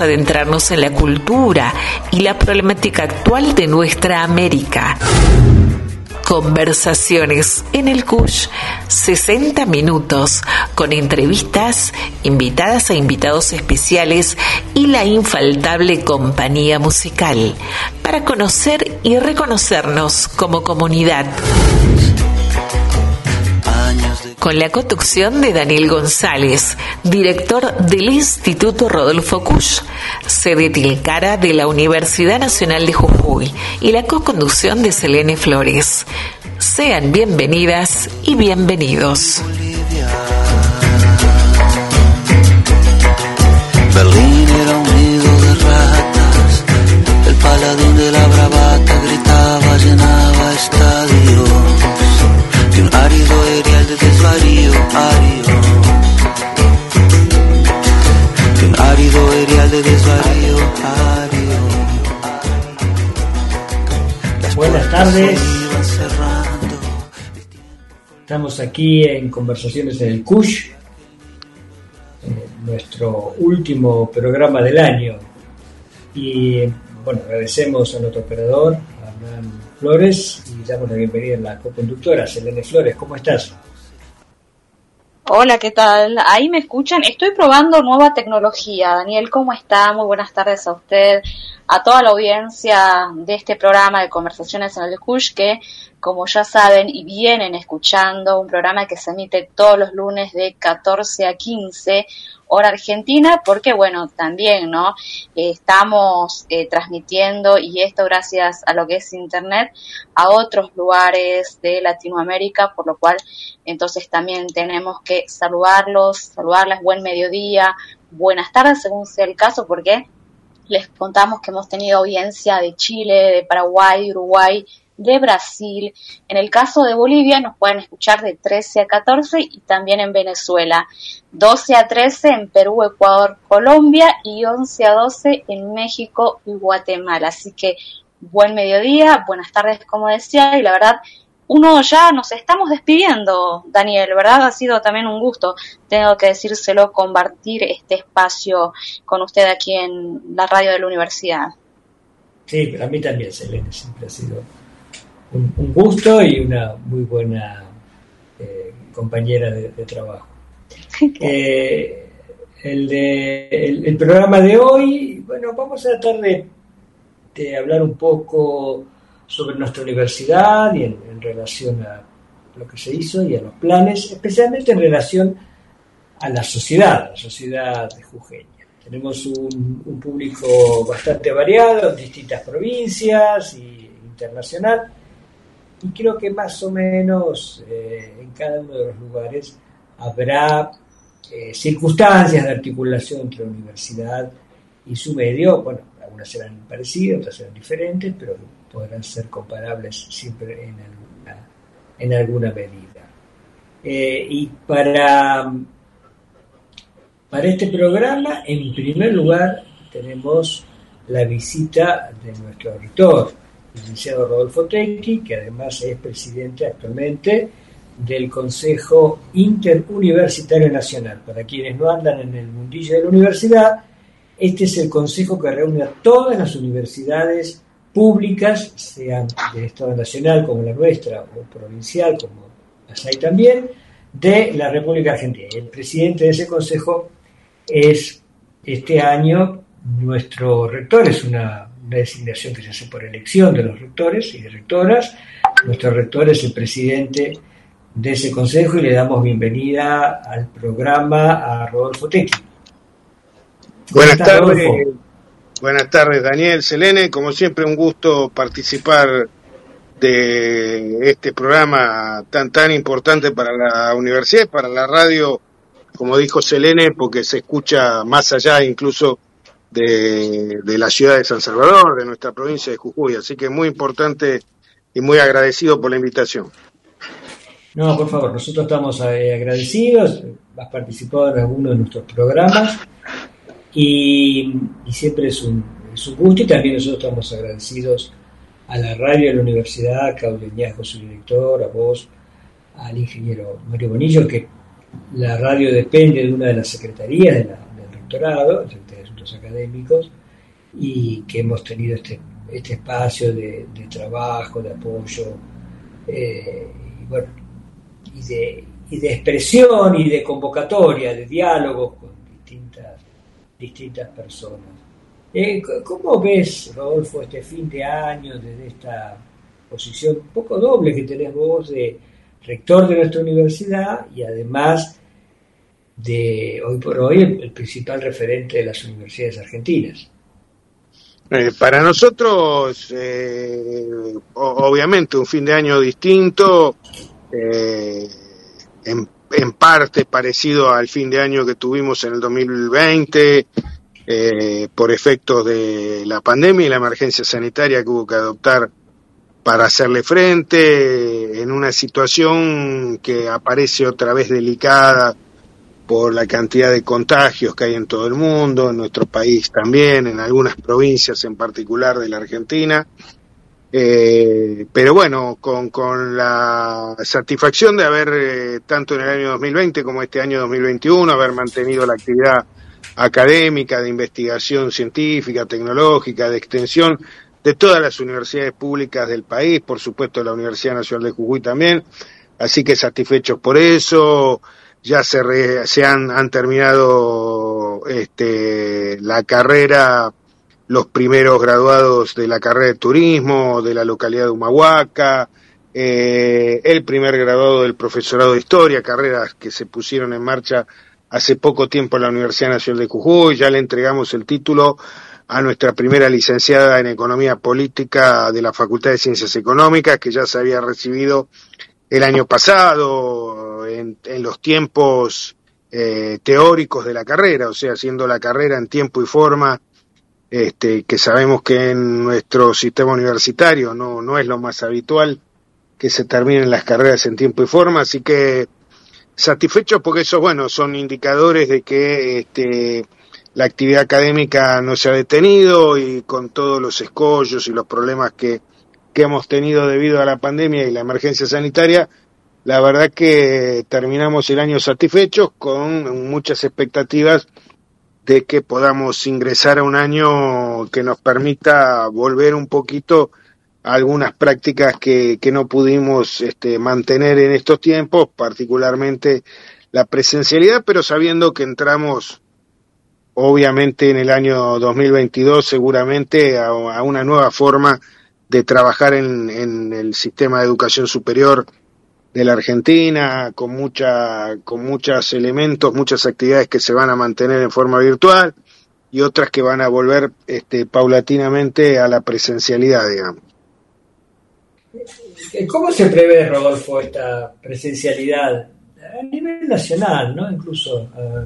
adentrarnos en la cultura y la problemática actual de nuestra América. Conversaciones en el CUSH, 60 minutos, con entrevistas, invitadas e invitados especiales y la infaltable compañía musical, para conocer y reconocernos como comunidad con la conducción de Daniel González, director del Instituto Rodolfo Kusch, sede Tilcara de la Universidad Nacional de Jujuy, y la co-conducción de Selene Flores. Sean bienvenidas y bienvenidos. Berlín era un nido de ratas, el de la bravata gritaba, llenaba estadios, un árido de desvarío, árido, de un árido erial de desvarío. Buenas tardes. Estamos aquí en Conversaciones en el CUSH, nuestro último programa del año. Y bueno, agradecemos a nuestro operador, Flores, y damos la bienvenida a la co-conductora, Selene Flores. ¿Cómo estás? Hola, ¿qué tal? Ahí me escuchan. Estoy probando nueva tecnología. Daniel, ¿cómo está? Muy buenas tardes a usted, a toda la audiencia de este programa de Conversaciones en el CUSH, que como ya saben y vienen escuchando, un programa que se emite todos los lunes de 14 a 15 hora argentina, porque bueno, también, ¿no? Estamos eh, transmitiendo y esto gracias a lo que es internet a otros lugares de Latinoamérica, por lo cual entonces también tenemos que saludarlos, saludarles buen mediodía, buenas tardes según sea el caso, porque les contamos que hemos tenido audiencia de Chile, de Paraguay, Uruguay, de Brasil. En el caso de Bolivia nos pueden escuchar de 13 a 14 y también en Venezuela. 12 a 13 en Perú, Ecuador, Colombia y 11 a 12 en México y Guatemala. Así que buen mediodía, buenas tardes como decía y la verdad uno ya nos estamos despidiendo, Daniel, ¿verdad? Ha sido también un gusto, tengo que decírselo, compartir este espacio con usted aquí en la radio de la universidad. Sí, pero a mí también, Selene, siempre ha sido un, un gusto y una muy buena eh, compañera de, de trabajo. Eh, el, de, el, el, programa de hoy, bueno, vamos a tratar de, de hablar un poco sobre nuestra universidad y en, en, relación a lo que se hizo y a los planes, especialmente en relación a la sociedad, la sociedad de jujeña. Tenemos un, un público bastante variado en distintas provincias y internacional y creo que más o menos eh, en cada uno de los lugares habrá eh, circunstancias de articulación entre la universidad y su medio, bueno, algunas serán parecidas, otras serán diferentes, pero podrán ser comparables siempre en alguna, en alguna medida. Eh, y para, para este programa, en primer lugar, tenemos la visita de nuestro rector, licenciado Rodolfo Tequi, que además es presidente actualmente del Consejo Interuniversitario Nacional. Para quienes no andan en el mundillo de la universidad, este es el consejo que reúne a todas las universidades públicas, sean del Estado Nacional como la nuestra, o provincial como las hay también, de la República Argentina. El presidente de ese consejo es este año nuestro rector, es una una designación que se hace por elección de los rectores y rectoras. Nuestro rector es el presidente de ese consejo y le damos bienvenida al programa a Rodolfo Tequi. Buenas tardes, buenas tardes Daniel, Selene, como siempre un gusto participar de este programa tan tan importante para la universidad, para la radio, como dijo Selene, porque se escucha más allá incluso de, de, la ciudad de San Salvador, de nuestra provincia de Jujuy. Así que muy importante y muy agradecido por la invitación. No, por favor, nosotros estamos eh, agradecidos, has participado en alguno de nuestros programas y, y siempre es un, es un, gusto y también nosotros estamos agradecidos a la radio de la universidad, a Claudio Ñasco, su director, a vos, al ingeniero Mario Bonillo, que la radio depende de una de las secretarías de la, del rectorado, académicos y que hemos tenido este, este espacio de, trabajo, de apoyo eh, y, de, y de expresión y de convocatoria, de diálogos con distintas, distintas personas. Eh, ¿Cómo ves, Rodolfo, este fin de año desde esta posición un poco doble que tenés vos de rector de nuestra universidad y además de hoy por hoy el, principal referente de las universidades argentinas. Eh, para nosotros, eh, obviamente, un fin de año distinto, eh, en, en, parte parecido al fin de año que tuvimos en el 2020, por efectos de la pandemia y la emergencia sanitaria que hubo que adoptar para hacerle frente en una situación que aparece otra vez delicada por la cantidad de contagios que hay en todo el mundo, en nuestro país también, en algunas provincias en particular de la Argentina. Eh, pero bueno, con, con, la satisfacción de haber, eh, tanto en el año 2020 como este año 2021, haber mantenido la actividad académica, de investigación científica, tecnológica, de extensión, de todas las universidades públicas del país, por supuesto la Universidad Nacional de Jujuy también, así que satisfechos por eso, ya se, se han, han terminado este, la carrera, los primeros graduados de la carrera de turismo de la localidad de Humahuaca, eh, el primer graduado del profesorado de historia, carreras que se pusieron en marcha hace poco tiempo en la Universidad Nacional de Jujuy, ya le entregamos el título a nuestra primera licenciada en Economía Política de la Facultad de Ciencias Económicas, que ya se había recibido el año pasado, en, los tiempos eh, teóricos de la carrera, o sea, haciendo la carrera en tiempo y forma, este, que sabemos que en nuestro sistema universitario no, no es lo más habitual que se terminen las carreras en tiempo y forma, así que satisfechos porque esos, bueno, son indicadores de que este, la actividad académica no se ha detenido y con todos los escollos y los problemas que, que hemos tenido debido a la pandemia y la emergencia sanitaria, la verdad que terminamos el año satisfechos con muchas expectativas de que podamos ingresar a un año que nos permita volver un poquito a algunas prácticas que, que no pudimos este, mantener en estos tiempos, particularmente la presencialidad, pero sabiendo que entramos obviamente en el año 2022 seguramente a, una nueva forma de trabajar en, el sistema de educación superior de la Argentina, con mucha, con muchos elementos, muchas actividades que se van a mantener en forma virtual y otras que van a volver este, paulatinamente a la presencialidad, digamos. ¿Cómo se prevé, Rodolfo, esta presencialidad a nivel nacional, no? Incluso ah,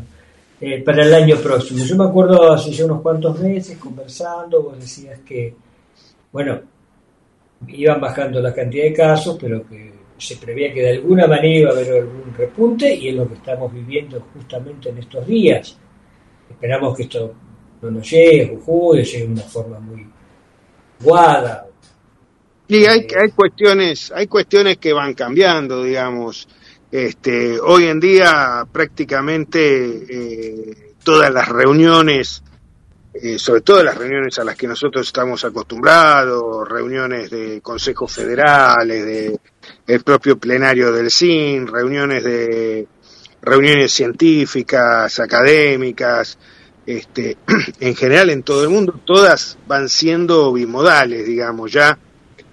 eh, para el año próximo. Yo me acuerdo hace ya unos cuantos meses conversando, vos decías que, bueno, iban bajando la cantidad de casos, pero que se preveía que de alguna manera iba a haber algún repunte y es lo que estamos viviendo justamente en estos días. Esperamos que esto no nos llegue, Jujuy, llegue de una forma muy guada. Hay, hay cuestiones, hay cuestiones que van cambiando, digamos. Este, hoy en día prácticamente eh, todas las reuniones, eh, sobre todo las reuniones a las que nosotros estamos acostumbrados, reuniones de consejos federales, de el propio plenario del CIN, reuniones de reuniones científicas, académicas, este, en general en todo el mundo, todas van siendo bimodales, digamos, ya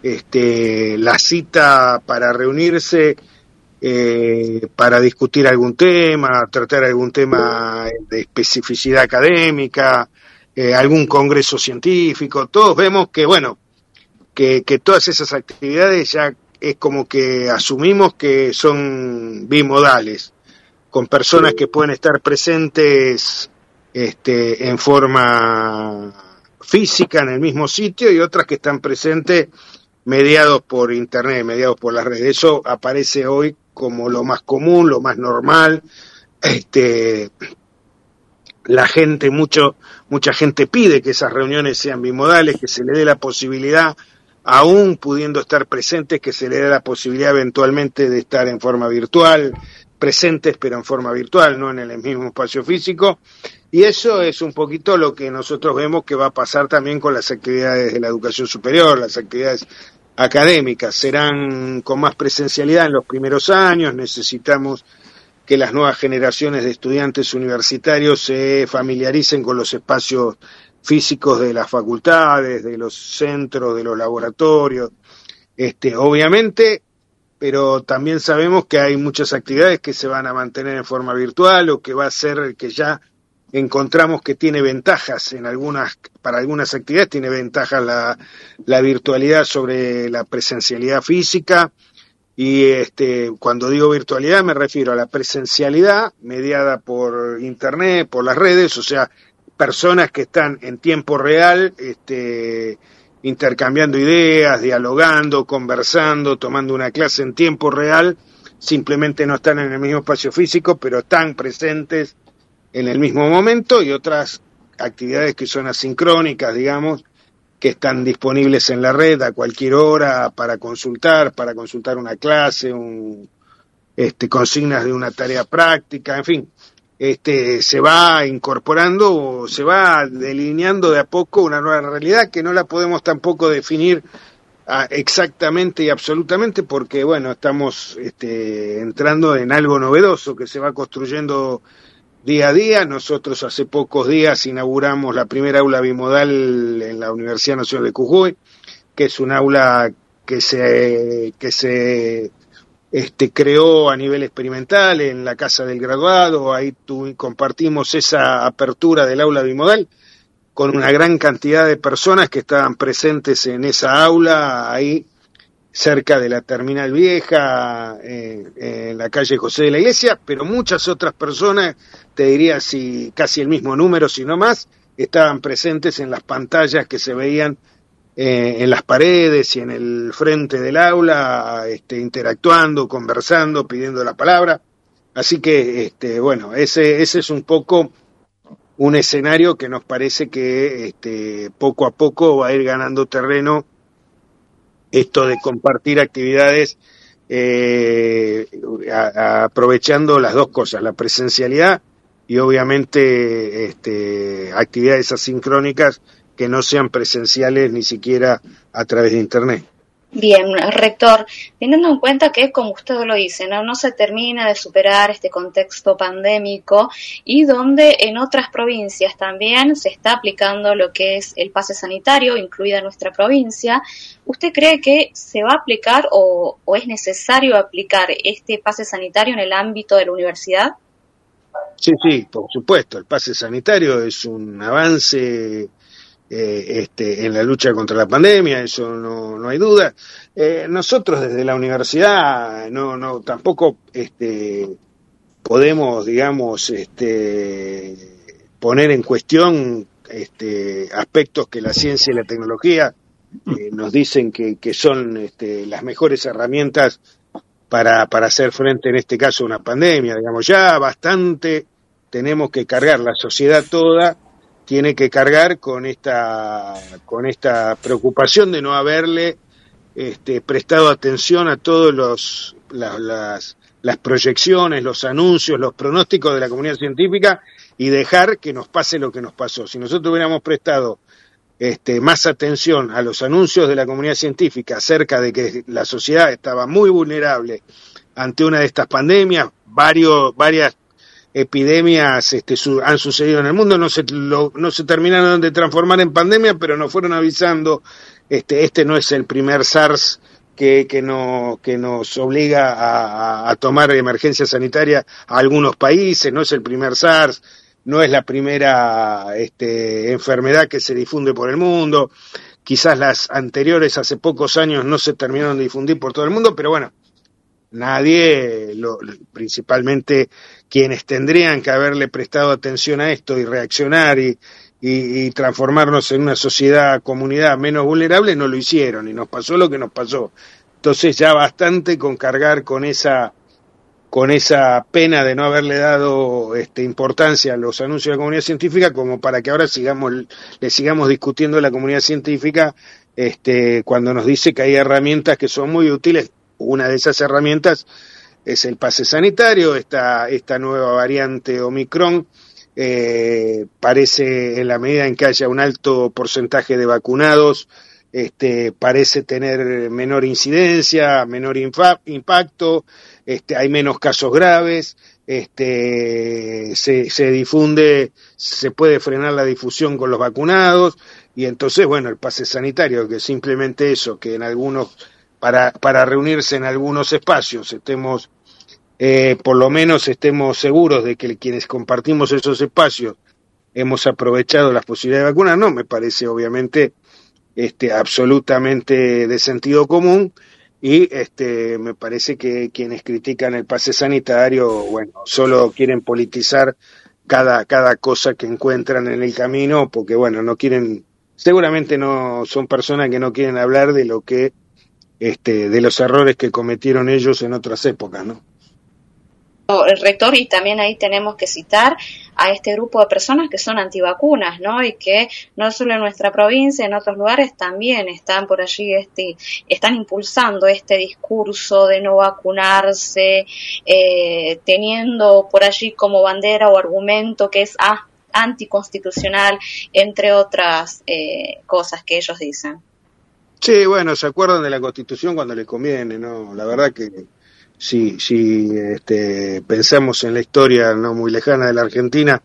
este, la cita para reunirse eh, para discutir algún tema, tratar algún tema de especificidad académica, eh, algún congreso científico. Todos vemos que, bueno, que, que todas esas actividades ya es como que asumimos que son bimodales, con personas que pueden estar presentes este, en forma física en el mismo sitio y otras que están presentes mediados por internet, mediados por las redes. Eso aparece hoy como lo más común, lo más normal. Este, la gente, mucho, mucha gente pide que esas reuniones sean bimodales, que se le dé la posibilidad, aún pudiendo estar presentes, que se le dé la posibilidad eventualmente de estar en forma virtual. presentes pero en forma virtual, no en el mismo espacio físico. Y eso es un poquito lo que nosotros vemos que va a pasar también con las actividades de la educación superior, las actividades académicas. Serán con más presencialidad en los primeros años, necesitamos que las nuevas generaciones de estudiantes universitarios se familiaricen con los espacios físicos de las facultades, de los centros, de los laboratorios. Este, obviamente, pero también sabemos que hay muchas actividades que se van a mantener en forma virtual o que va a ser que ya encontramos que tiene ventajas en algunas para algunas actividades tiene ventajas la virtualidad sobre la presencialidad física y este cuando digo virtualidad me refiero a la presencialidad mediada por internet por las redes o sea personas que están en tiempo real este intercambiando ideas, dialogando, conversando, tomando una clase en tiempo real, simplemente no están en el mismo espacio físico, pero están presentes en el mismo momento y otras actividades que son asincrónicas, digamos, que están disponibles en la red a cualquier hora para consultar, para consultar una clase, un, este, consignas de una tarea práctica, en fin, este, se va incorporando se va delineando de a poco una nueva realidad que no la podemos tampoco definir ah, exactamente y absolutamente porque bueno estamos este, entrando en algo novedoso que se va construyendo día a día. Nosotros hace pocos días inauguramos la primera aula bimodal en la Universidad Nacional de Jujuy que es un aula que se que se este, creó a nivel experimental en la Casa del Graduado, ahí compartimos esa apertura del aula bimodal con una gran cantidad de personas que estaban presentes en esa aula, ahí cerca de la Terminal Vieja, en la calle José de la Iglesia, pero muchas otras personas, te diría si casi el mismo número, si no más, estaban presentes en las pantallas que se veían eh, en las paredes y en el frente del aula, este, interactuando, conversando, pidiendo la palabra. Así que, este, bueno, ese, ese es un poco un escenario que nos parece que este, poco a poco va a ir ganando terreno esto de compartir actividades eh, aprovechando las dos cosas, la presencialidad y obviamente este, actividades asincrónicas que no sean presenciales ni siquiera a través de Internet. Bien, rector, teniendo en cuenta que, como usted lo dice, ¿no? no se termina de superar este contexto pandémico y donde en otras provincias también se está aplicando lo que es el pase sanitario, incluida nuestra provincia, ¿usted cree que se va a aplicar o, o es necesario aplicar este pase sanitario en el ámbito de la universidad? Sí, sí, por supuesto, el pase sanitario es un avance eh, este, en la lucha contra la pandemia, eso no, no hay duda. Eh, nosotros desde la universidad no, no tampoco este, podemos, digamos, este, poner en cuestión este, aspectos que la ciencia y la tecnología eh, nos dicen que, que son este, las mejores herramientas para, para hacer frente en este caso a una pandemia. Digamos, ya bastante tenemos que cargar la sociedad toda tiene que cargar con esta, con esta preocupación de no haberle este, prestado atención a todos los las, las proyecciones, los anuncios, los pronósticos de la comunidad científica y dejar que nos pase lo que nos pasó. Si nosotros hubiéramos prestado este, más atención a los anuncios de la comunidad científica acerca de que la sociedad estaba muy vulnerable ante una de estas pandemias, varios, varias epidemias este, han sucedido en el mundo, no se, no se terminaron de transformar en pandemia, pero nos fueron avisando, este, este no es el primer SARS que, que, no, que nos obliga a, a, tomar emergencia sanitaria a algunos países, no es el primer SARS, no es la primera este, enfermedad que se difunde por el mundo, quizás las anteriores hace pocos años no se terminaron de difundir por todo el mundo, pero bueno, nadie, lo, principalmente quienes tendrían que haberle prestado atención a esto y reaccionar y, y, transformarnos en una sociedad, comunidad menos vulnerable, no lo hicieron y nos pasó lo que nos pasó. Entonces ya bastante con cargar con esa con esa pena de no haberle dado este, importancia a los anuncios de la comunidad científica como para que ahora sigamos le sigamos discutiendo a la comunidad científica este, cuando nos dice que hay herramientas que son muy útiles una de esas herramientas es el pase sanitario, esta, esta nueva variante Omicron eh, parece, en la medida en que haya un alto porcentaje de vacunados, este, parece tener menor incidencia, menor impacto, este, hay menos casos graves, este, se, se difunde, se puede frenar la difusión con los vacunados, y entonces, bueno, el pase sanitario, que simplemente eso, que en algunos, para, para reunirse en algunos espacios estemos, eh, por lo menos estemos seguros de que quienes compartimos esos espacios hemos aprovechado las posibilidades de vacunar, no, me parece obviamente este, absolutamente de sentido común y este, me parece que quienes critican el pase sanitario, bueno, solo quieren politizar cada, cada cosa que encuentran en el camino porque, bueno, no quieren seguramente no son personas que no quieren hablar de lo que este, de los errores que cometieron ellos en otras épocas, ¿no? el rector y también ahí tenemos que citar a este grupo de personas que son antivacunas, ¿no? Y que no solo en nuestra provincia, en otros lugares también están por allí, este, están impulsando este discurso de no vacunarse, eh, teniendo por allí como bandera o argumento que es anticonstitucional, entre otras eh, cosas que ellos dicen. Sí, bueno, se acuerdan de la Constitución cuando les conviene, ¿no? La verdad que si, este, pensamos en la historia no muy lejana de la Argentina,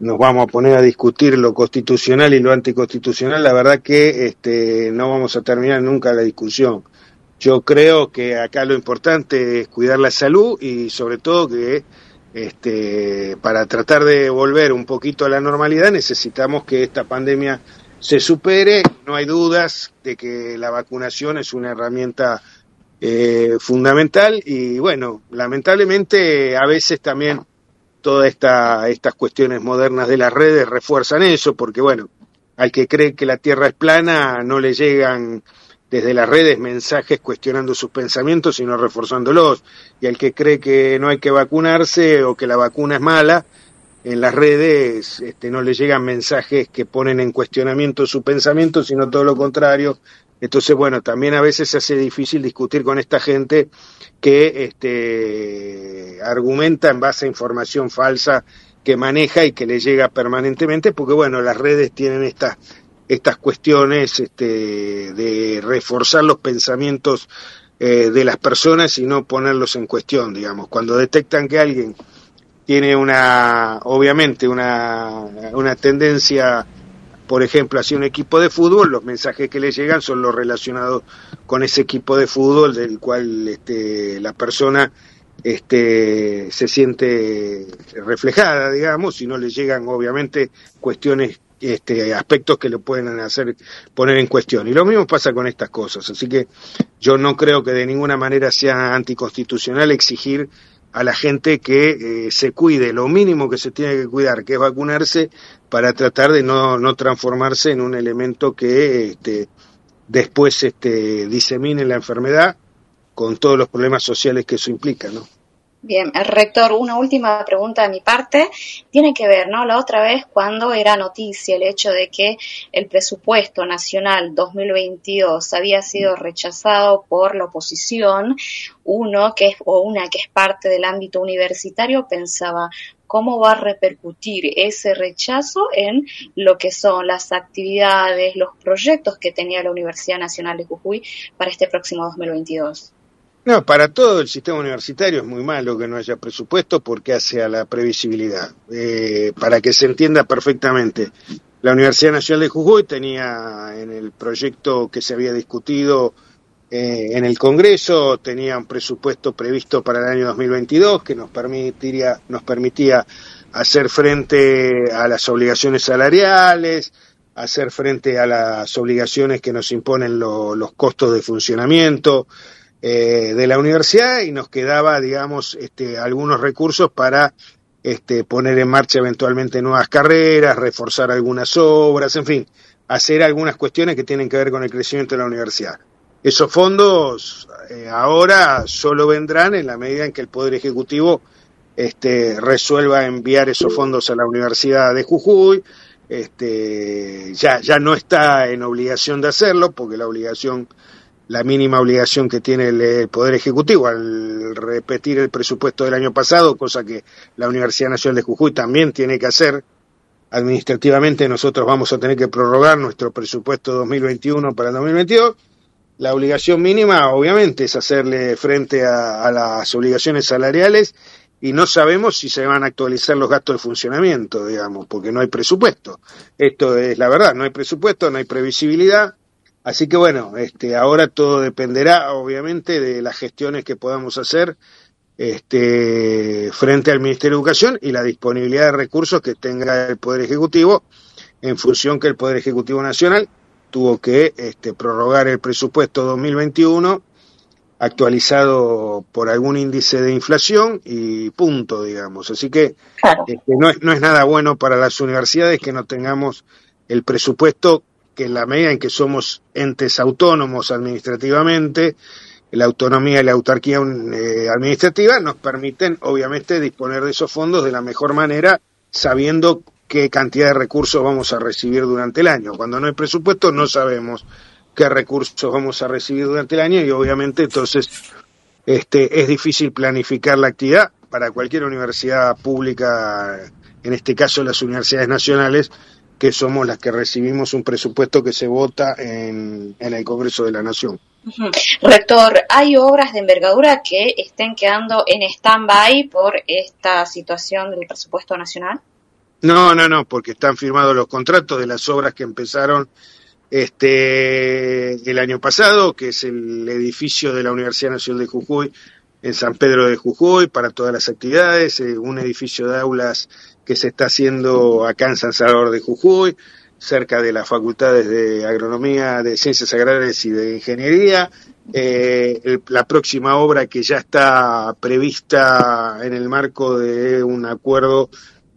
nos vamos a poner a discutir lo constitucional y lo anticonstitucional, la verdad que este, no vamos a terminar nunca la discusión. Yo creo que acá lo importante es cuidar la salud y sobre todo que este, para tratar de volver un poquito a la normalidad necesitamos que esta pandemia se supere. No hay dudas de que la vacunación es una herramienta eh, fundamental y bueno, lamentablemente a veces también todas esta, estas cuestiones modernas de las redes refuerzan eso, porque bueno, al que cree que la Tierra es plana no le llegan desde las redes mensajes cuestionando sus pensamientos, sino reforzándolos. Y al que cree que no hay que vacunarse o que la vacuna es mala, en las redes este, no le llegan mensajes que ponen en cuestionamiento su pensamiento, sino todo lo contrario, entonces, bueno, también a veces se hace difícil discutir con esta gente que este, argumenta en base a información falsa que maneja y que le llega permanentemente, porque bueno, las redes tienen estas estas cuestiones este, de reforzar los pensamientos eh, de las personas y no ponerlos en cuestión, digamos. Cuando detectan que alguien tiene una, obviamente, una, una tendencia por ejemplo, hacia un equipo de fútbol, los mensajes que le llegan son los relacionados con ese equipo de fútbol del cual este, la persona este, se siente reflejada, digamos, y no le llegan obviamente cuestiones, este, aspectos que le pueden hacer poner en cuestión. Y lo mismo pasa con estas cosas, así que yo no creo que de ninguna manera sea anticonstitucional exigir a la gente que eh, se cuide, lo mínimo que se tiene que cuidar, que es vacunarse, para tratar de no, no transformarse en un elemento que este, después este, disemine la enfermedad con todos los problemas sociales que eso implica, ¿no? Bien, rector, una última pregunta de mi parte. Tiene que ver, ¿no? La otra vez cuando era noticia el hecho de que el presupuesto nacional 2022 había sido rechazado por la oposición, uno que es, o una que es parte del ámbito universitario pensaba, cómo va a repercutir ese rechazo en lo que son las actividades, los proyectos que tenía la Universidad Nacional de Jujuy para este próximo 2022. No, para todo el sistema universitario es muy malo que no haya presupuesto porque hace a la previsibilidad. Eh, para que se entienda perfectamente, la Universidad Nacional de Jujuy tenía en el proyecto que se había discutido eh, en el Congreso, tenía un presupuesto previsto para el año 2022 que nos permitiría, nos permitía hacer frente a las obligaciones salariales, hacer frente a las obligaciones que nos imponen los costos de funcionamiento, eh, de la universidad y nos quedaba, digamos, este, algunos recursos para este, poner en marcha eventualmente nuevas carreras, reforzar algunas obras, en fin, hacer algunas cuestiones que tienen que ver con el crecimiento de la universidad. Esos fondos eh, ahora solo vendrán en la medida en que el Poder Ejecutivo este, resuelva enviar esos fondos a la Universidad de Jujuy. Este, ya, ya no está en obligación de hacerlo, porque la obligación la mínima obligación que tiene el, Poder Ejecutivo al repetir el presupuesto del año pasado, cosa que la Universidad Nacional de Jujuy también tiene que hacer. Administrativamente nosotros vamos a tener que prorrogar nuestro presupuesto 2021 para el 2022. La obligación mínima, obviamente, es hacerle frente a, a las obligaciones salariales y no sabemos si se van a actualizar los gastos de funcionamiento, digamos, porque no hay presupuesto. Esto es la verdad, no hay presupuesto, no hay previsibilidad. Así que bueno, este, ahora todo dependerá, obviamente, de las gestiones que podamos hacer este, frente al Ministerio de Educación y la disponibilidad de recursos que tenga el Poder Ejecutivo, en función que el Poder Ejecutivo Nacional tuvo que este, prorrogar el presupuesto 2021 actualizado por algún índice de inflación y punto, digamos. Así que este, no, es, no es nada bueno para las universidades que no tengamos el presupuesto que en la medida en que somos entes autónomos administrativamente, la autonomía y la autarquía eh, administrativa nos permiten, obviamente, disponer de esos fondos de la mejor manera, sabiendo qué cantidad de recursos vamos a recibir durante el año. Cuando no hay presupuesto no sabemos qué recursos vamos a recibir durante el año y obviamente entonces este, es difícil planificar la actividad para cualquier universidad pública, en este caso las universidades nacionales, que somos las que recibimos un presupuesto que se vota en, en el Congreso de la Nación. Rector, ¿hay obras de envergadura que estén quedando en stand-by por esta situación del presupuesto nacional? No, no, no, porque están firmados los contratos de las obras que empezaron este, el año pasado, que es el edificio de la Universidad Nacional de Jujuy en San Pedro de Jujuy para todas las actividades, eh, un edificio de aulas que se está haciendo acá en San Salvador de Jujuy, cerca de las facultades de agronomía, de ciencias agrarias y de ingeniería. Eh, la próxima obra que ya está prevista en el marco de un acuerdo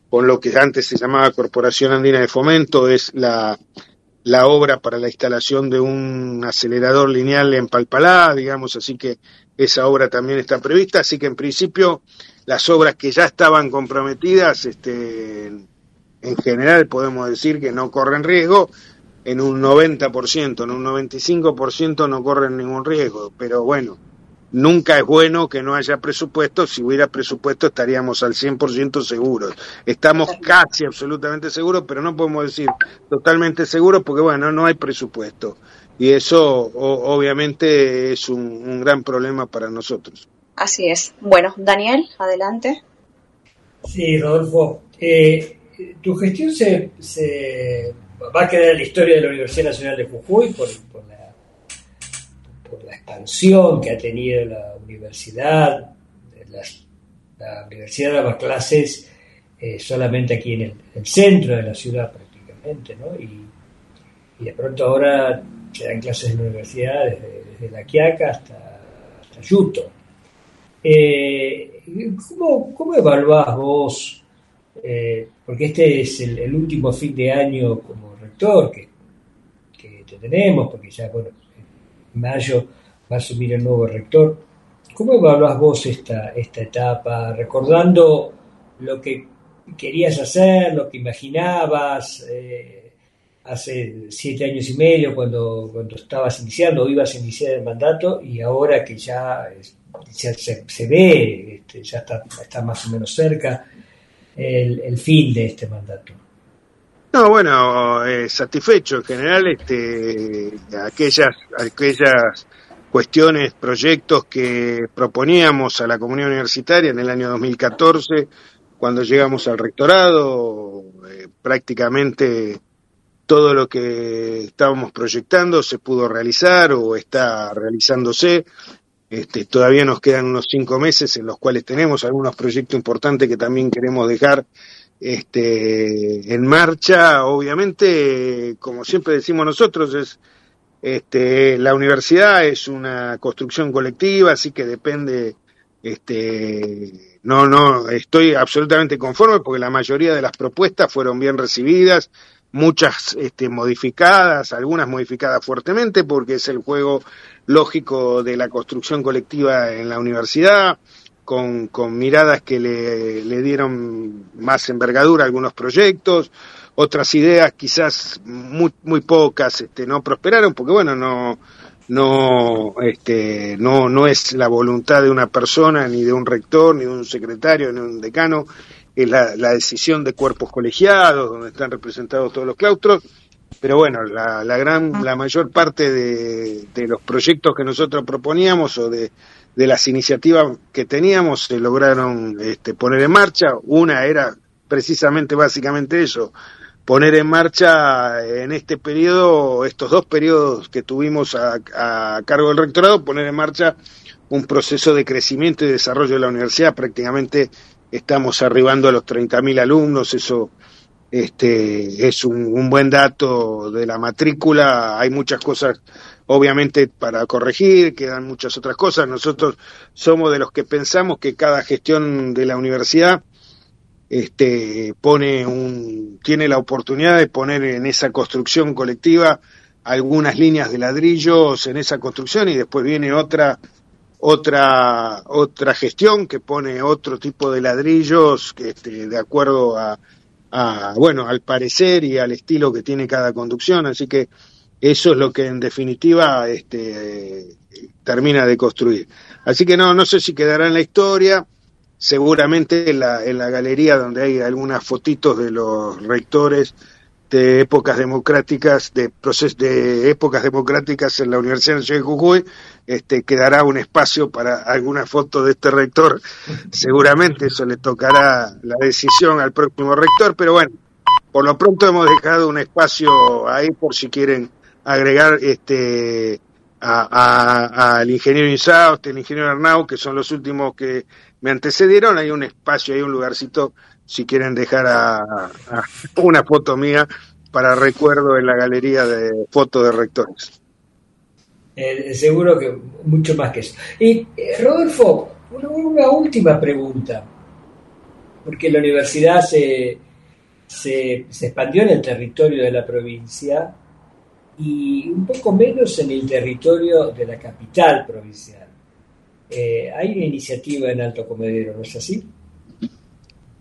con lo que antes se llamaba Corporación Andina de Fomento es la la obra para la instalación de un acelerador lineal en Palpalá, digamos, así que esa obra también está prevista, así que en principio las obras que ya estaban comprometidas, este, en general podemos decir que no corren riesgo, en un 90%, en un 95% no corren ningún riesgo, pero bueno, nunca es bueno que no haya presupuesto. Si hubiera presupuesto estaríamos al 100% seguros. Estamos casi absolutamente seguros, pero no podemos decir totalmente seguros porque, bueno, no hay presupuesto. Y eso obviamente es un, gran problema para nosotros. Así es. Bueno, Daniel, adelante. Sí, Rodolfo. Eh, tu gestión se, se, va a quedar en la historia de la Universidad Nacional de Jujuy por, la expansión que ha tenido la universidad, la universidad daba clases eh, solamente aquí en el, centro de la ciudad prácticamente, ¿no? Y, de pronto ahora se dan clases en la universidad desde, La Quiaca hasta, hasta Yuto. Eh, ¿cómo, ¿Cómo evaluás vos? Eh, porque este es el, último fin de año como rector que, que te tenemos, porque ya, bueno, mayo va a asumir el nuevo rector. ¿Cómo evaluás vos esta, esta etapa, recordando lo que querías hacer, lo que imaginabas eh, hace siete años y medio cuando, cuando estabas iniciando o ibas a iniciar el mandato y ahora que ya, se, ve, este, ya está, está más o menos cerca el, el fin de este mandato? No, bueno, eh, satisfecho en general este, aquellas, aquellas cuestiones, proyectos que proponíamos a la comunidad universitaria en el año 2014, cuando llegamos al rectorado, eh, prácticamente todo lo que estábamos proyectando se pudo realizar o está realizándose. Este, todavía nos quedan unos cinco meses en los cuales tenemos algunos proyectos importantes que también queremos dejar este, en marcha. Obviamente, como siempre decimos nosotros, es este, la universidad es una construcción colectiva, así que depende. Este, no, no, estoy absolutamente conforme porque la mayoría de las propuestas fueron bien recibidas, muchas este, modificadas, algunas modificadas fuertemente porque es el juego lógico de la construcción colectiva en la universidad con, con miradas que le, le, dieron más envergadura a algunos proyectos, otras ideas quizás muy, muy pocas este, no prosperaron porque bueno, no, no, este, no, no es la voluntad de una persona, ni de un rector, ni de un secretario, ni de un decano, es la, decisión de cuerpos colegiados, donde están representados todos los claustros, pero bueno, la, la gran, la mayor parte de, de, los proyectos que nosotros proponíamos o de, de las iniciativas que teníamos se lograron este, poner en marcha. Una era precisamente básicamente eso, poner en marcha en este periodo, estos dos periodos que tuvimos a, cargo del rectorado, poner en marcha un proceso de crecimiento y desarrollo de la universidad. Prácticamente estamos arribando a los 30.000 alumnos, eso este, es un, un, buen dato de la matrícula. Hay muchas cosas, obviamente, para corregir, quedan muchas otras cosas. Nosotros somos de los que pensamos que cada gestión de la universidad este, pone un, tiene la oportunidad de poner en esa construcción colectiva algunas líneas de ladrillos en esa construcción y después viene otra otra otra gestión que pone otro tipo de ladrillos este, de acuerdo a, a, bueno al parecer y al estilo que tiene cada conducción. Así que eso es lo que en definitiva este termina de construir. Así que no no sé si quedará en la historia. Seguramente en la, en la galería donde hay algunas fotitos de los rectores de épocas democráticas, de procesos de épocas democráticas en la Universidad Nacional de Jujuy, este, quedará un espacio para alguna foto de este rector. Seguramente eso le tocará la decisión al próximo rector, pero bueno, por lo pronto hemos dejado un espacio ahí por si quieren agregar este al ingeniero Insaust, el ingeniero Arnau, que son los últimos que me antecedieron, hay un espacio, hay un lugarcito, si quieren dejar a, una foto mía para recuerdo en la galería de fotos de rectores. Eh, seguro que mucho más que eso. Y eh, Rodolfo, una, última pregunta, porque la universidad se, se, se expandió en el territorio de la provincia y un poco menos en el territorio de la capital provincial. Eh, hay una iniciativa en Alto Comedero, ¿no es así?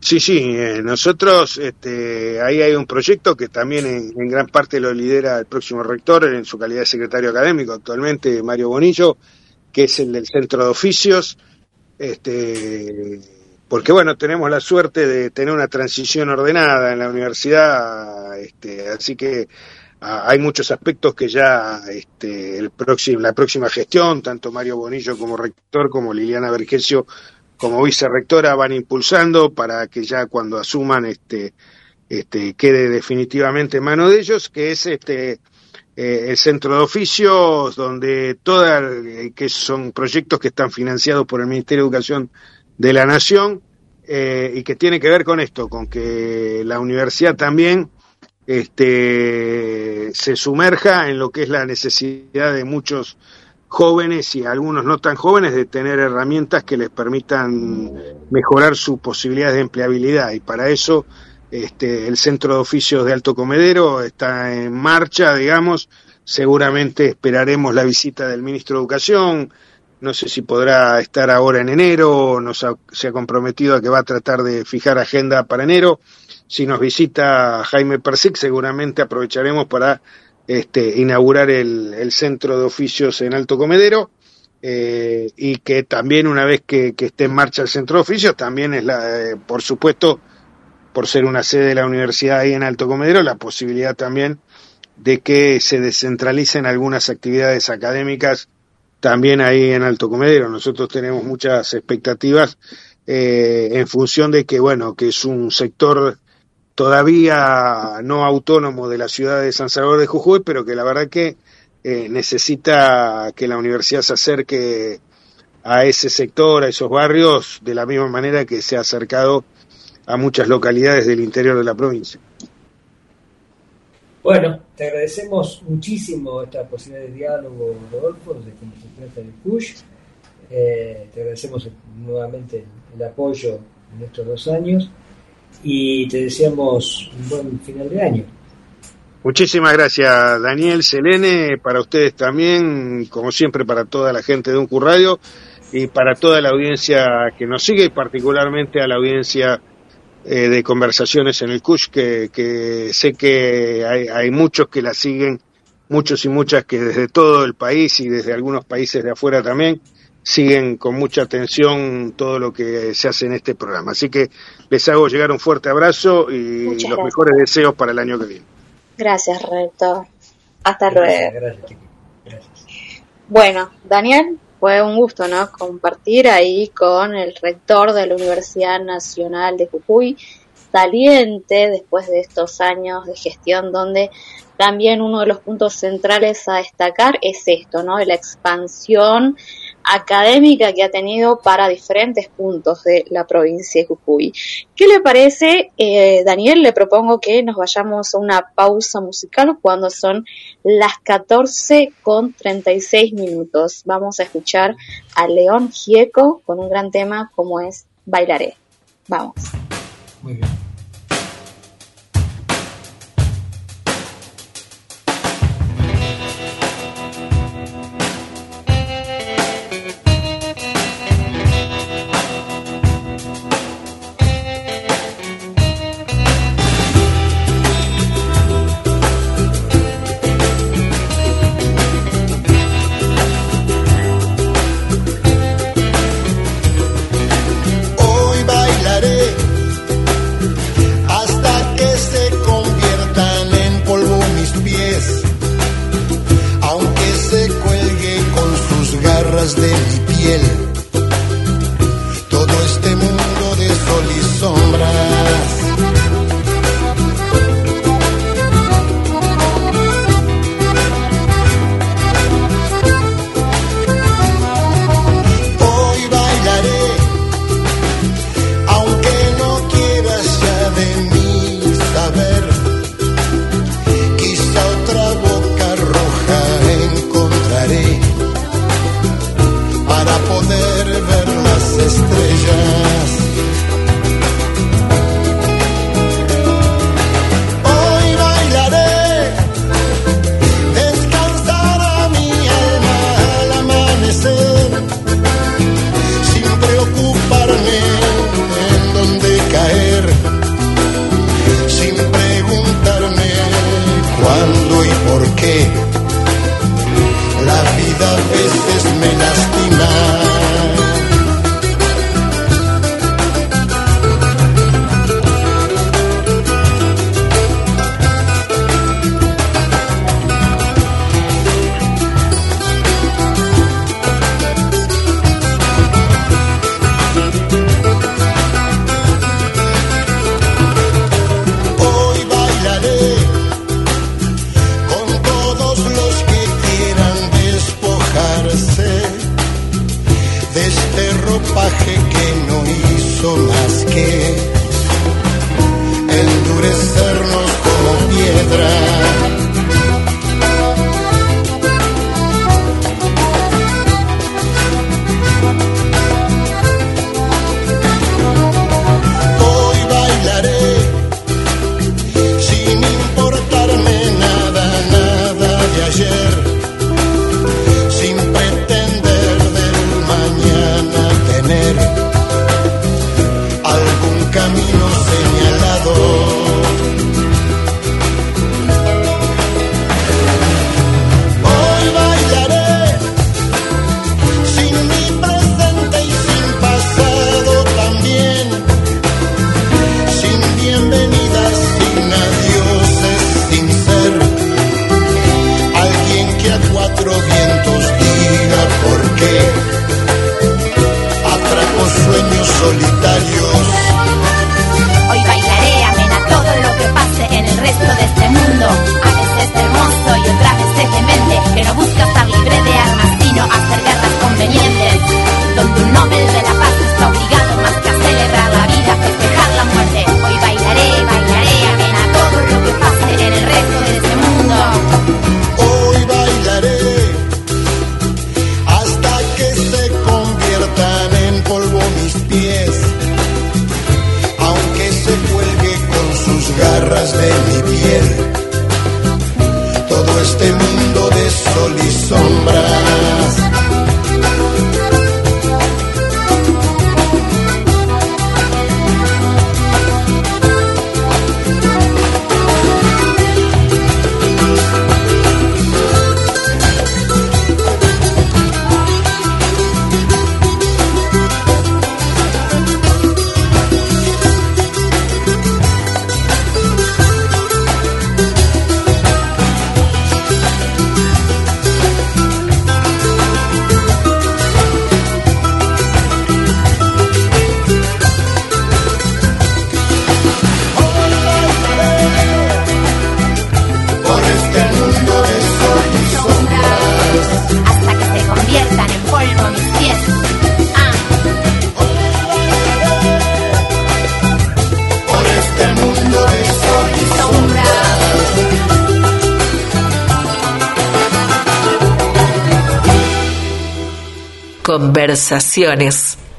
Sí, sí, eh, nosotros, este, ahí hay un proyecto que también en, gran parte lo lidera el próximo rector en su calidad de secretario académico actualmente, Mario Bonillo, que es el del Centro de Oficios, este, porque bueno, tenemos la suerte de tener una transición ordenada en la universidad, este, así que hay muchos aspectos que ya este, el próximo, la próxima gestión, tanto Mario Bonillo como rector, como Liliana Vergesio como vicerrectora, van impulsando para que ya cuando asuman este, este, quede definitivamente en mano de ellos, que es este, eh, el centro de oficios, donde todas, eh, que son proyectos que están financiados por el Ministerio de Educación de la Nación, eh, y que tiene que ver con esto, con que la universidad también este, se sumerja en lo que es la necesidad de muchos jóvenes y algunos no tan jóvenes de tener herramientas que les permitan mejorar sus posibilidades de empleabilidad. Y para eso este, el centro de oficios de Alto Comedero está en marcha, digamos, seguramente esperaremos la visita del ministro de Educación, no sé si podrá estar ahora en enero, nos se ha comprometido a que va a tratar de fijar agenda para enero, si nos visita Jaime Persic, seguramente aprovecharemos para este, inaugurar el, centro de oficios en Alto Comedero. Eh, y que también una vez que, esté en marcha el centro de oficios, también es la, eh, por supuesto, por ser una sede de la universidad ahí en Alto Comedero, la posibilidad también de que se descentralicen algunas actividades académicas también ahí en Alto Comedero. Nosotros tenemos muchas expectativas eh, en función de que, bueno, que es un sector todavía no autónomo de la ciudad de San Salvador de Jujuy, pero que la verdad que eh, necesita que la universidad se acerque a ese sector, a esos barrios, de la misma manera que se ha acercado a muchas localidades del interior de la provincia. Bueno, te agradecemos muchísimo esta posibilidad de diálogo, Rodolfo, desde como se del PUSH. Eh, te agradecemos nuevamente el apoyo en estos dos años y te deseamos un buen final de año. Muchísimas gracias, Daniel, Selene, para ustedes también, como siempre, para toda la gente de Uncu Radio y para toda la audiencia que nos sigue y particularmente a la audiencia eh, de conversaciones en el CUSH, que, que sé que hay, hay muchos que la siguen muchos y muchas que desde todo el país y desde algunos países de afuera también siguen con mucha atención todo lo que se hace en este programa. Así que les hago llegar un fuerte abrazo y los mejores deseos para el año que viene. Gracias, rector. Hasta luego. Bueno, Daniel, fue un gusto, ¿no? Compartir ahí con el rector de la Universidad Nacional de Jujuy, saliente después de estos años de gestión donde también uno de los puntos centrales a destacar es esto, ¿no? De la expansión académica que ha tenido para diferentes puntos de la provincia de Jujuy. ¿Qué le parece, eh, Daniel? Le propongo que nos vayamos a una pausa musical cuando son las 14 con 36 minutos. Vamos a escuchar a León Gieco con un gran tema como es Bailaré. Vamos. Muy bien.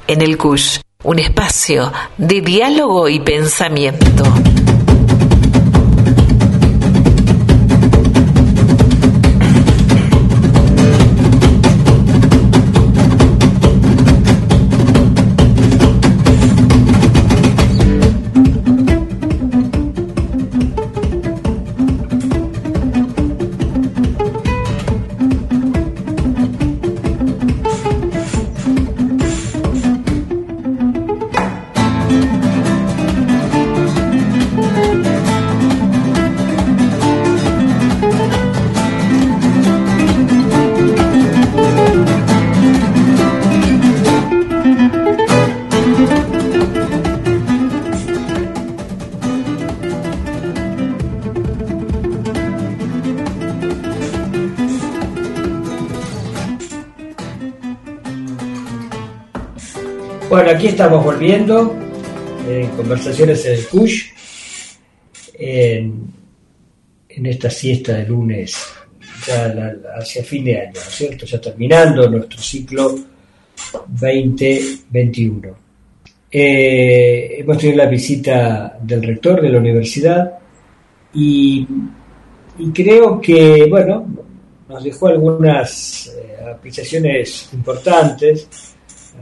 En el CUSH, un espacio de diálogo y pensamiento. Estamos volviendo en Conversaciones en el CUSH, en, esta siesta de lunes, ya hacia fin de año, ¿no es cierto? Ya terminando nuestro ciclo 2021. Eh, hemos tenido la visita del rector de la universidad y, creo que, bueno, nos dejó algunas eh, apreciaciones importantes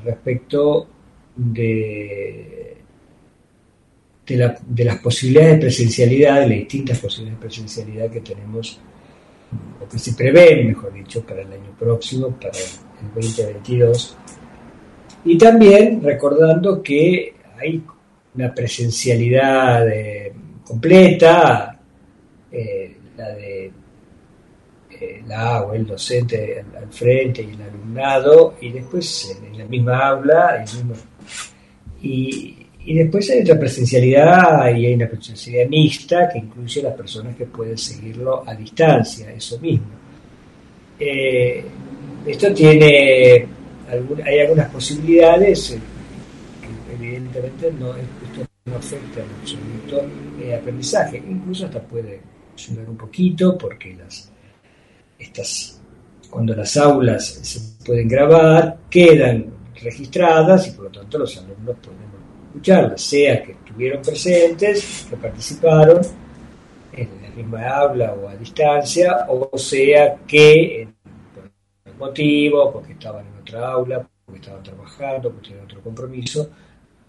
respecto de, de, las posibilidades de presencialidad, de las distintas posibilidades de presencialidad que tenemos, o que se prevén, mejor dicho, para el año próximo, para el 2022. Y también recordando que hay una presencialidad eh, completa, eh, la de eh, la o el docente al, frente y el alumnado, y después en la misma aula, el mismo y, después hay otra presencialidad y hay una presencialidad mixta que incluye a las personas que pueden seguirlo a distancia, eso mismo. Eh, esto tiene, hay algunas posibilidades eh, que evidentemente no, esto no afecta en absoluto el aprendizaje, incluso hasta puede ayudar un poquito porque las, estas, cuando las aulas se pueden grabar, quedan registradas y por lo tanto los alumnos pueden escucharlas, sea que estuvieron presentes, que participaron en la misma aula o a distancia, o sea que por algún motivo, porque estaban en otra aula, porque estaban trabajando, porque tenían otro compromiso,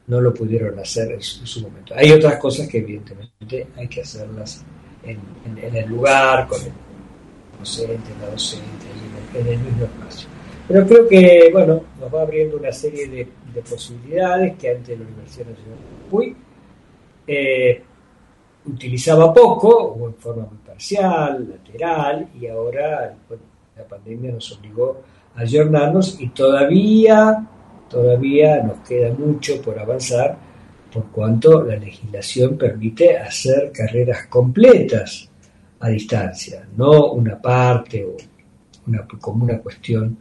no lo pudieron hacer en su, momento. Hay otras cosas que evidentemente hay que hacerlas en, el lugar, con el docente, la docente, en el mismo espacio. Pero creo que, bueno, nos va abriendo una serie de, posibilidades que antes la Universidad Nacional de Jujuy eh, utilizaba poco o en forma muy parcial, lateral, y ahora la pandemia nos obligó a ayornarnos y todavía, todavía nos queda mucho por avanzar por cuanto la legislación permite hacer carreras completas a distancia, no una parte o una, como una cuestión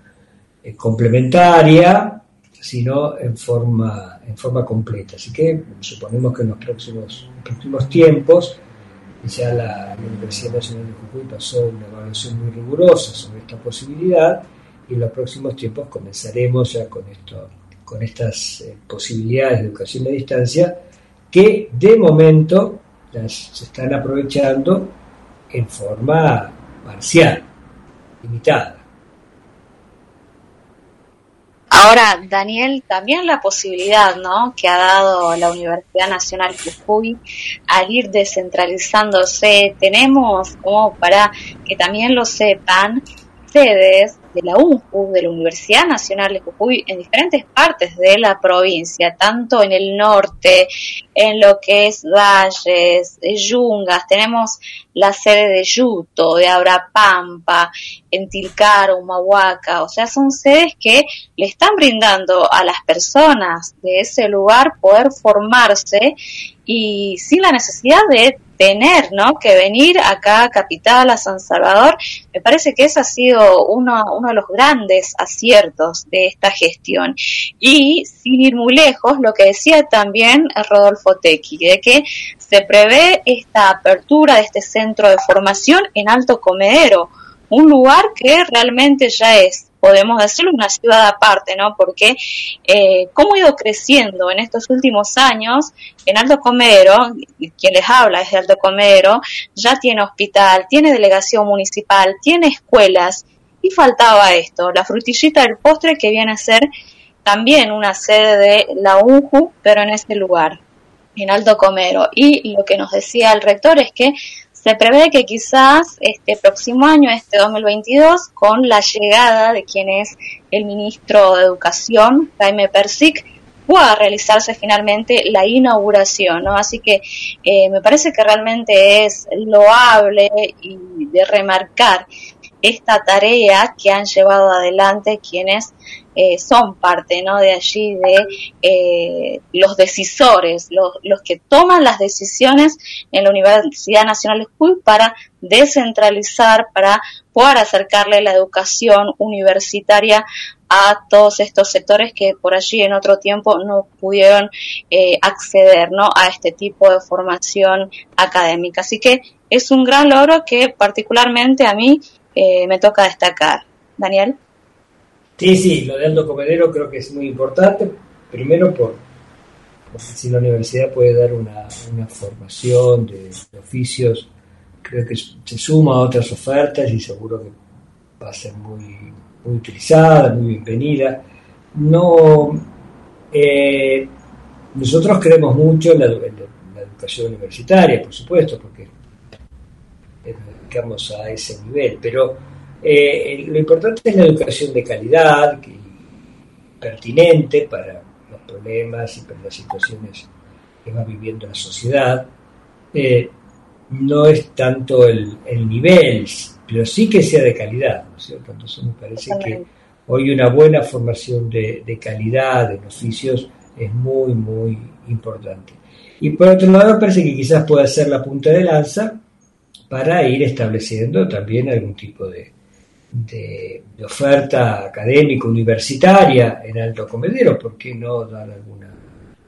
eh, complementaria, sino en forma, en forma completa. Así que suponemos que en los próximos, próximos tiempos ya la, Universidad Nacional de Jujuy pasó una evaluación muy rigurosa sobre esta posibilidad y en los próximos tiempos comenzaremos ya con esto con estas eh, posibilidades de educación a distancia que de momento las se están aprovechando en forma parcial, limitada. Ahora, Daniel, también la posibilidad ¿no? que ha dado la Universidad Nacional Jujuy al ir descentralizándose, tenemos como para que también lo sepan, sedes de la UNJU, de la Universidad Nacional de Jujuy, en diferentes partes de la provincia, tanto en el norte, en lo que es Valles, Yungas, tenemos la sede de Yuto, de Abrapampa, en Tilcara, Humahuaca, o sea, son sedes que le están brindando a las personas de ese lugar poder formarse y sin la necesidad de tener, ¿no? Que venir acá a Capital, a San Salvador, me parece que ese ha sido uno, uno de los grandes aciertos de esta gestión. Y sin ir muy lejos, lo que decía también Rodolfo Tequi, de que se prevé esta apertura de este centro de formación en Alto Comedero, un lugar que realmente ya es podemos decirlo, una ciudad aparte, ¿no? Porque eh, cómo ha ido creciendo en estos últimos años en Alto Comedero, quien les habla es de Alto Comedero, ya tiene hospital, tiene delegación municipal, tiene escuelas, y faltaba esto, la frutillita del postre que viene a ser también una sede de la UNJU, pero en este lugar, en Alto Comero. Y lo que nos decía el rector es que se prevé que quizás este próximo año, este 2022, con la llegada de quien es el ministro de Educación, Jaime Persic, pueda realizarse finalmente la inauguración, ¿no? Así que eh, me parece que realmente es loable y de remarcar esta tarea que han llevado adelante quienes eh, son parte ¿no? de allí, de eh, los decisores, los, los, que toman las decisiones en la Universidad Nacional de Jujuy para descentralizar, para poder acercarle la educación universitaria a todos estos sectores que por allí en otro tiempo no pudieron eh, acceder ¿no? a este tipo de formación académica. Así que es un gran logro que particularmente a mí eh, me toca destacar. Daniel. Sí, sí, lo de Aldo Comedero creo que es muy importante, primero por, si la universidad puede dar una, formación de, oficios, creo que se suma a otras ofertas y seguro que va a ser muy, muy utilizada, muy bienvenida. No, eh, nosotros creemos mucho en la, educación universitaria, por supuesto, porque a ese nivel. Pero eh, lo importante es la educación de calidad, pertinente para los problemas y para las situaciones que va viviendo la sociedad. Eh, no es tanto el, nivel, pero sí que sea de calidad, ¿no es cierto? Entonces me parece que hoy una buena formación de, de calidad en oficios es muy, muy importante. Y por otro lado, me parece que quizás pueda ser la punta de lanza para ir estableciendo también algún tipo de, de, oferta académica universitaria en Alto Comedero, ¿por qué no dar alguna,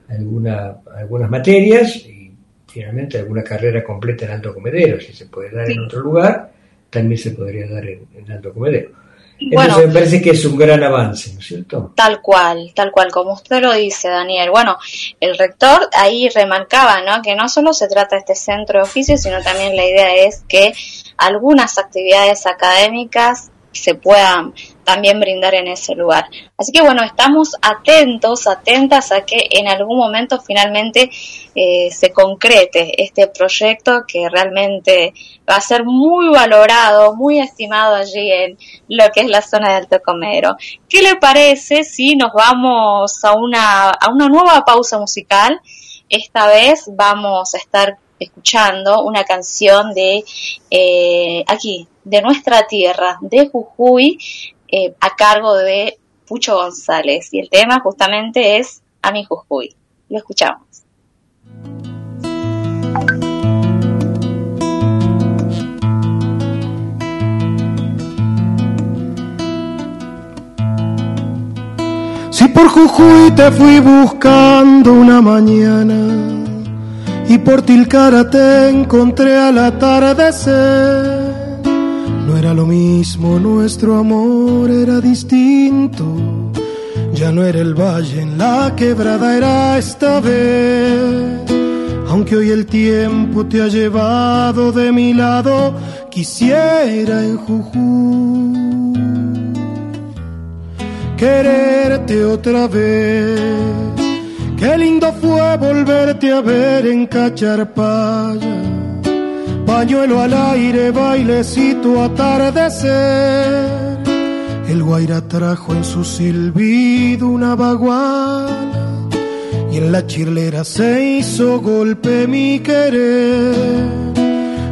alguna, algunas materias y finalmente alguna carrera completa en Alto Comedero? Si se puede dar en otro lugar, también se podría dar en, en Alto Comedero. Entonces me parece que es un gran avance, ¿no es cierto? Tal cual, tal cual, como usted lo dice, Daniel. Bueno, el rector ahí remarcaba, ¿no? Que no solo se trata de este centro de oficios, sino también la idea es que algunas actividades académicas se puedan también brindar en ese lugar. Así que bueno, estamos atentos, atentas a que en algún momento finalmente eh, se concrete este proyecto que realmente va a ser muy valorado, muy estimado allí en lo que es la zona de Alto Comero. ¿Qué le parece si nos vamos a una, a una nueva pausa musical? Esta vez vamos a estar escuchando una canción de eh, aquí, de nuestra tierra, de Jujuy, eh, a cargo de Pucho González. Y el tema justamente es A mi Jujuy. Lo escuchamos. Si por Jujuy te fui buscando una mañana y por Tilcara te encontré al atardecer. No era lo mismo, nuestro amor era distinto. Ya no era el valle en la quebrada, era esta vez. Aunque hoy el tiempo te ha llevado de mi lado, quisiera en Jujuy quererte otra vez Qué lindo fue volverte a ver en Cacharpaya. Pañuelo al aire, bailecito atardecer. El guaira trajo en su silbido una baguala y en la chirlera se hizo golpe mi querer.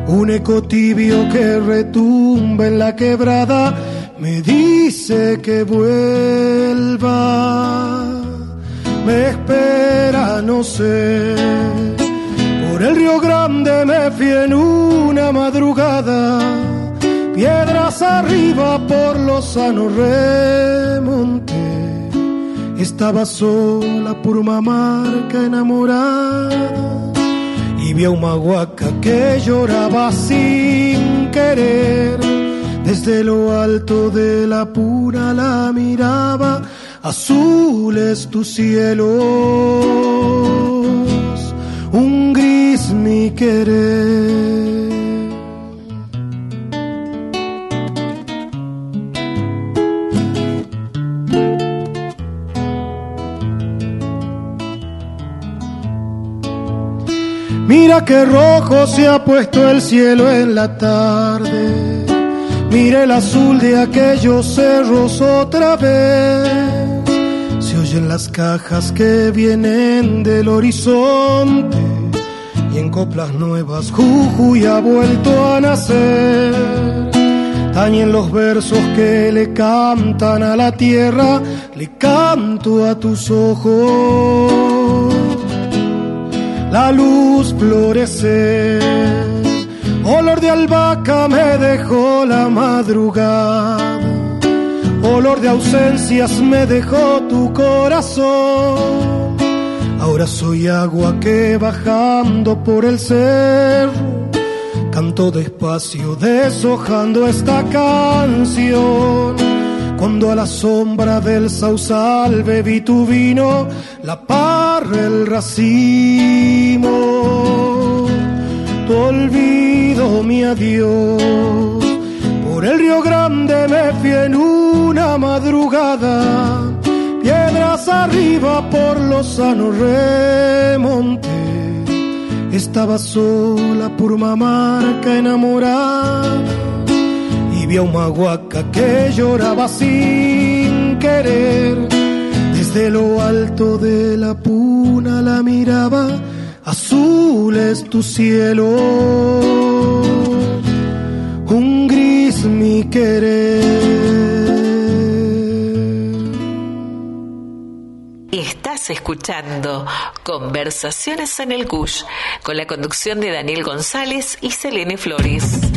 Un eco tibio que retumba en la quebrada me dice que vuelva me espera, no sé. Por el Río Grande me fui en una madrugada, piedras arriba por los sanos. Estaba sola por una marca enamorada y vi a una huaca que lloraba sin querer Desde lo alto de la pura la miraba, azul es tu cielo, querer. Mira qué rojo se ha puesto el cielo en la tarde. Mira el azul de aquellos cerros otra vez. Se oyen las cajas que vienen del horizonte. Y en coplas nuevas Jujuy ha vuelto a nacer. Tañen los versos que le cantan a la tierra, le canto a tus ojos la luz florece. Olor de albahaca me dejó la madrugada. Olor de ausencias me dejó tu corazón. Ahora soy agua que bajando por el cerro canto despacio deshojando esta canción. Cuando a la sombra del sausal bebí tu vino, la parra, el racimo, tu olvido, mi adiós. Por el río grande me fui en una madrugada, piedras arriba por los sanos. Estaba sola por marca enamorada vi a una huaca que lloraba sin querer. Desde lo alto de la puna la miraba, azul es tu cielo, un gris mi querer. Escuchando Conversaciones en el Cush con la conducción de Daniel González y Selene Flores.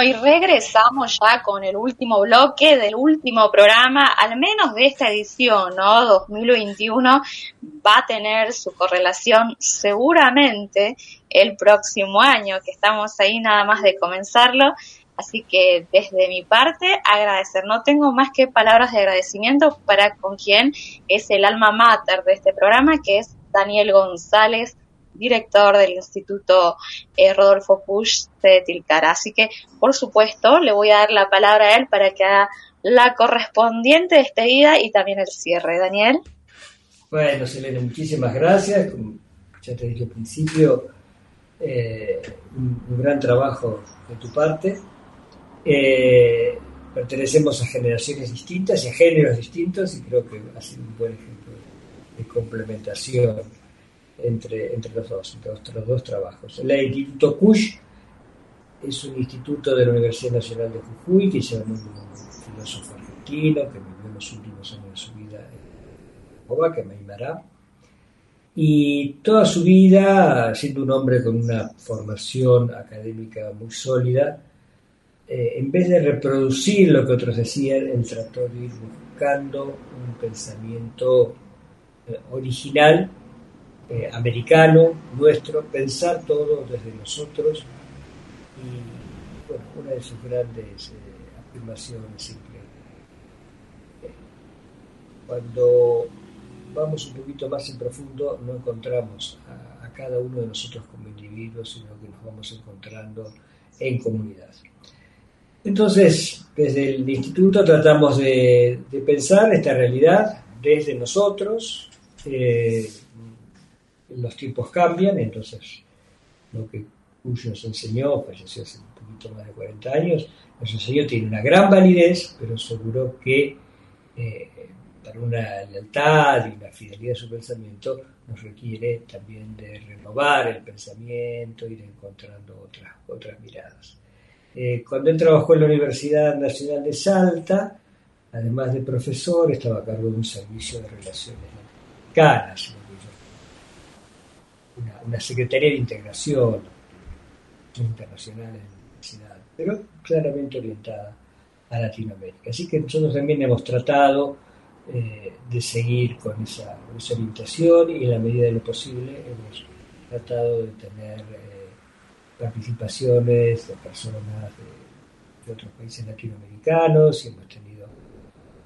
Bueno, y regresamos ya con el último bloque del último programa, al menos de esta edición, ¿no? 2021 va a tener su correlación seguramente el próximo año, que estamos ahí nada más de comenzarlo. Así que desde mi parte, agradecer. No tengo más que palabras de agradecimiento para con quien es el alma mater de este programa, que es Daniel González, director del Instituto eh, Rodolfo Push de Tilcara. Así que, por supuesto, le voy a dar la palabra a él para que haga la correspondiente despedida y también el cierre. Daniel. Bueno, Selena, muchísimas gracias. Como ya te dije al principio, eh, un, gran trabajo de tu parte. Eh, pertenecemos a generaciones distintas y a géneros distintos y creo que ha sido un buen ejemplo de complementación entre, entre los dos, entre los, dos trabajos. El Instituto Kush es un instituto de la Universidad Nacional de Jujuy que llama un filósofo argentino que vivió los últimos años de su vida en Boba, que me Aymará. Y toda su vida, siendo un hombre con una formación académica muy sólida, eh, en vez de reproducir lo que otros decían, él trató de ir buscando un pensamiento eh, original, eh, americano, nuestro, pensar todo desde nosotros. Y bueno, una de sus grandes afirmaciones simple. Cuando vamos un poquito más en profundo, no encontramos a, cada uno de nosotros como individuos, sino que nos vamos encontrando en comunidad. Entonces, desde el instituto tratamos de, pensar esta realidad desde nosotros. Eh, los tiempos cambian, entonces lo que Cuyo nos enseñó, falleció hace un poquito más de 40 años, nos enseñó tiene una gran validez, pero seguro que eh, para una lealtad y una fidelidad a su pensamiento nos requiere también de renovar el pensamiento, ir encontrando otras, otras miradas. Eh, cuando él trabajó en la Universidad Nacional de Salta, además de profesor, estaba a cargo de un servicio de relaciones caras, una, Secretaría de Integración Internacional en la universidad, pero claramente orientada a Latinoamérica. Así que nosotros también hemos tratado eh, de seguir con esa, orientación y en la medida de lo posible hemos tratado de tener eh, participaciones de personas de, otros países latinoamericanos y hemos tenido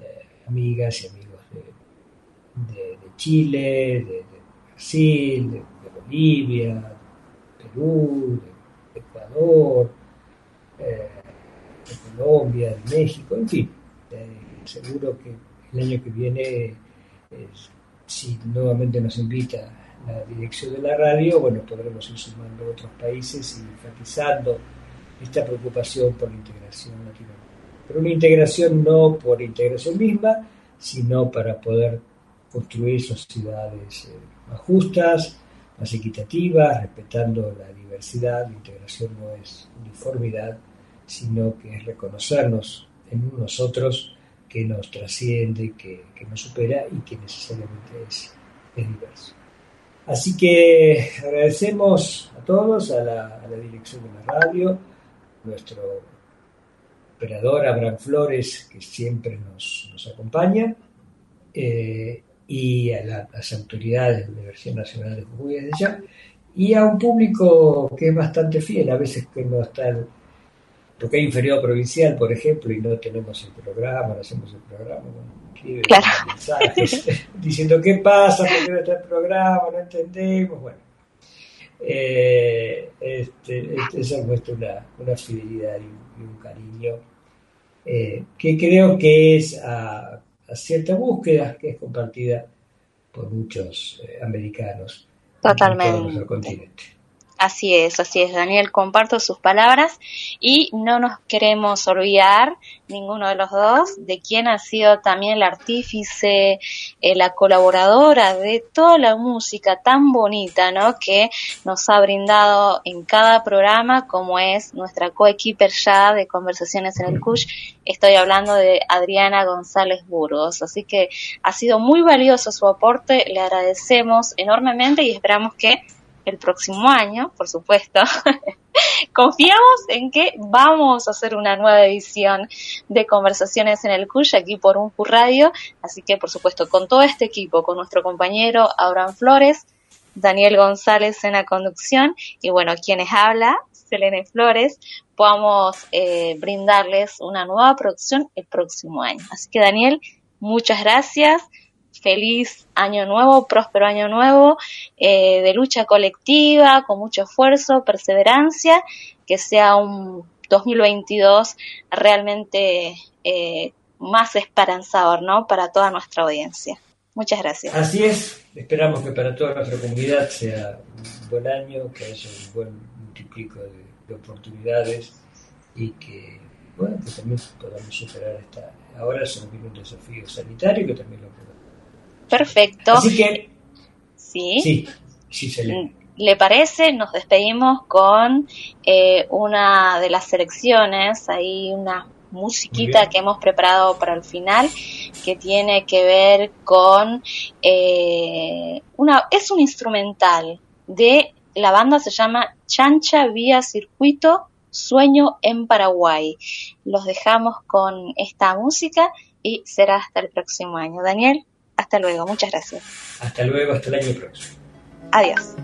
eh, amigas y amigos de, Chile, de, Brasil, de, Bolivia, Perú, de, Ecuador, eh, de Colombia, de México, en fin, eh, seguro que el año que viene, si nuevamente nos invita la dirección de la radio, bueno, podremos ir sumando otros países y enfatizando esta preocupación por la integración latinoamericana. Pero una integración no por integración misma, sino para poder construir sociedades eh, más justas, más equitativas, respetando la diversidad. La integración no es uniformidad, sino que es reconocernos en nosotros que nos trasciende, que, nos supera y que necesariamente es diverso. Así que agradecemos a todos, a la, dirección de la radio, nuestro operador Abraham Flores, que siempre nos, acompaña, eh, y a las autoridades de la Universidad Nacional de Jujuy desde ya, y a un público que es bastante fiel, a veces que no está, porque hay inferior provincial, por ejemplo, y no tenemos el programa, no hacemos el programa, claro. diciendo qué pasa, por qué no está el programa, no entendemos, bueno. Eh, este, este, eso muestra una, una fidelidad y, un cariño eh, que creo que es a, cierta búsqueda que es compartida por muchos eh, americanos Totalmente. en todo nuestro continente. Así es, así es, Daniel, comparto sus palabras y no nos queremos olvidar, ninguno de los dos, de quién ha sido también el artífice, eh, la colaboradora de toda la música tan bonita, ¿no? Que nos ha brindado en cada programa, como es nuestra coequiper ya de Conversaciones en el CUSH. Estoy hablando de Adriana González Burgos, así que ha sido muy valioso su aporte, le agradecemos enormemente y esperamos que el próximo año, por supuesto, confiamos en que vamos a hacer una nueva edición de Conversaciones en el CUSH aquí por un Radio. Así que, por supuesto, con todo este equipo, con nuestro compañero Abraham Flores, Daniel González en la conducción y, bueno, quienes habla, Selene Flores, podamos eh, brindarles una nueva producción el próximo año. Así que, Daniel, muchas gracias feliz año nuevo, próspero año nuevo, eh, de lucha colectiva, con mucho esfuerzo, perseverancia, que sea un 2022 realmente eh, más esperanzador, ¿no? Para toda nuestra audiencia. Muchas gracias. Así es, esperamos que para toda nuestra comunidad sea un buen año, que haya un buen multiplico de, oportunidades y que, bueno, que también podamos superar esta. Ahora se nos viene un desafío sanitario que también lo podemos Perfecto. Así que. Sí. Sí, sí, le parece, nos despedimos con eh, una de las selecciones, hay una musiquita que hemos preparado para el final que tiene que ver con eh, una es un instrumental de la banda se llama Chancha Vía Circuito Sueño en Paraguay. Los dejamos con esta música y será hasta el próximo año. Daniel, hasta luego, muchas gracias. Hasta luego, hasta el año próximo. Adiós.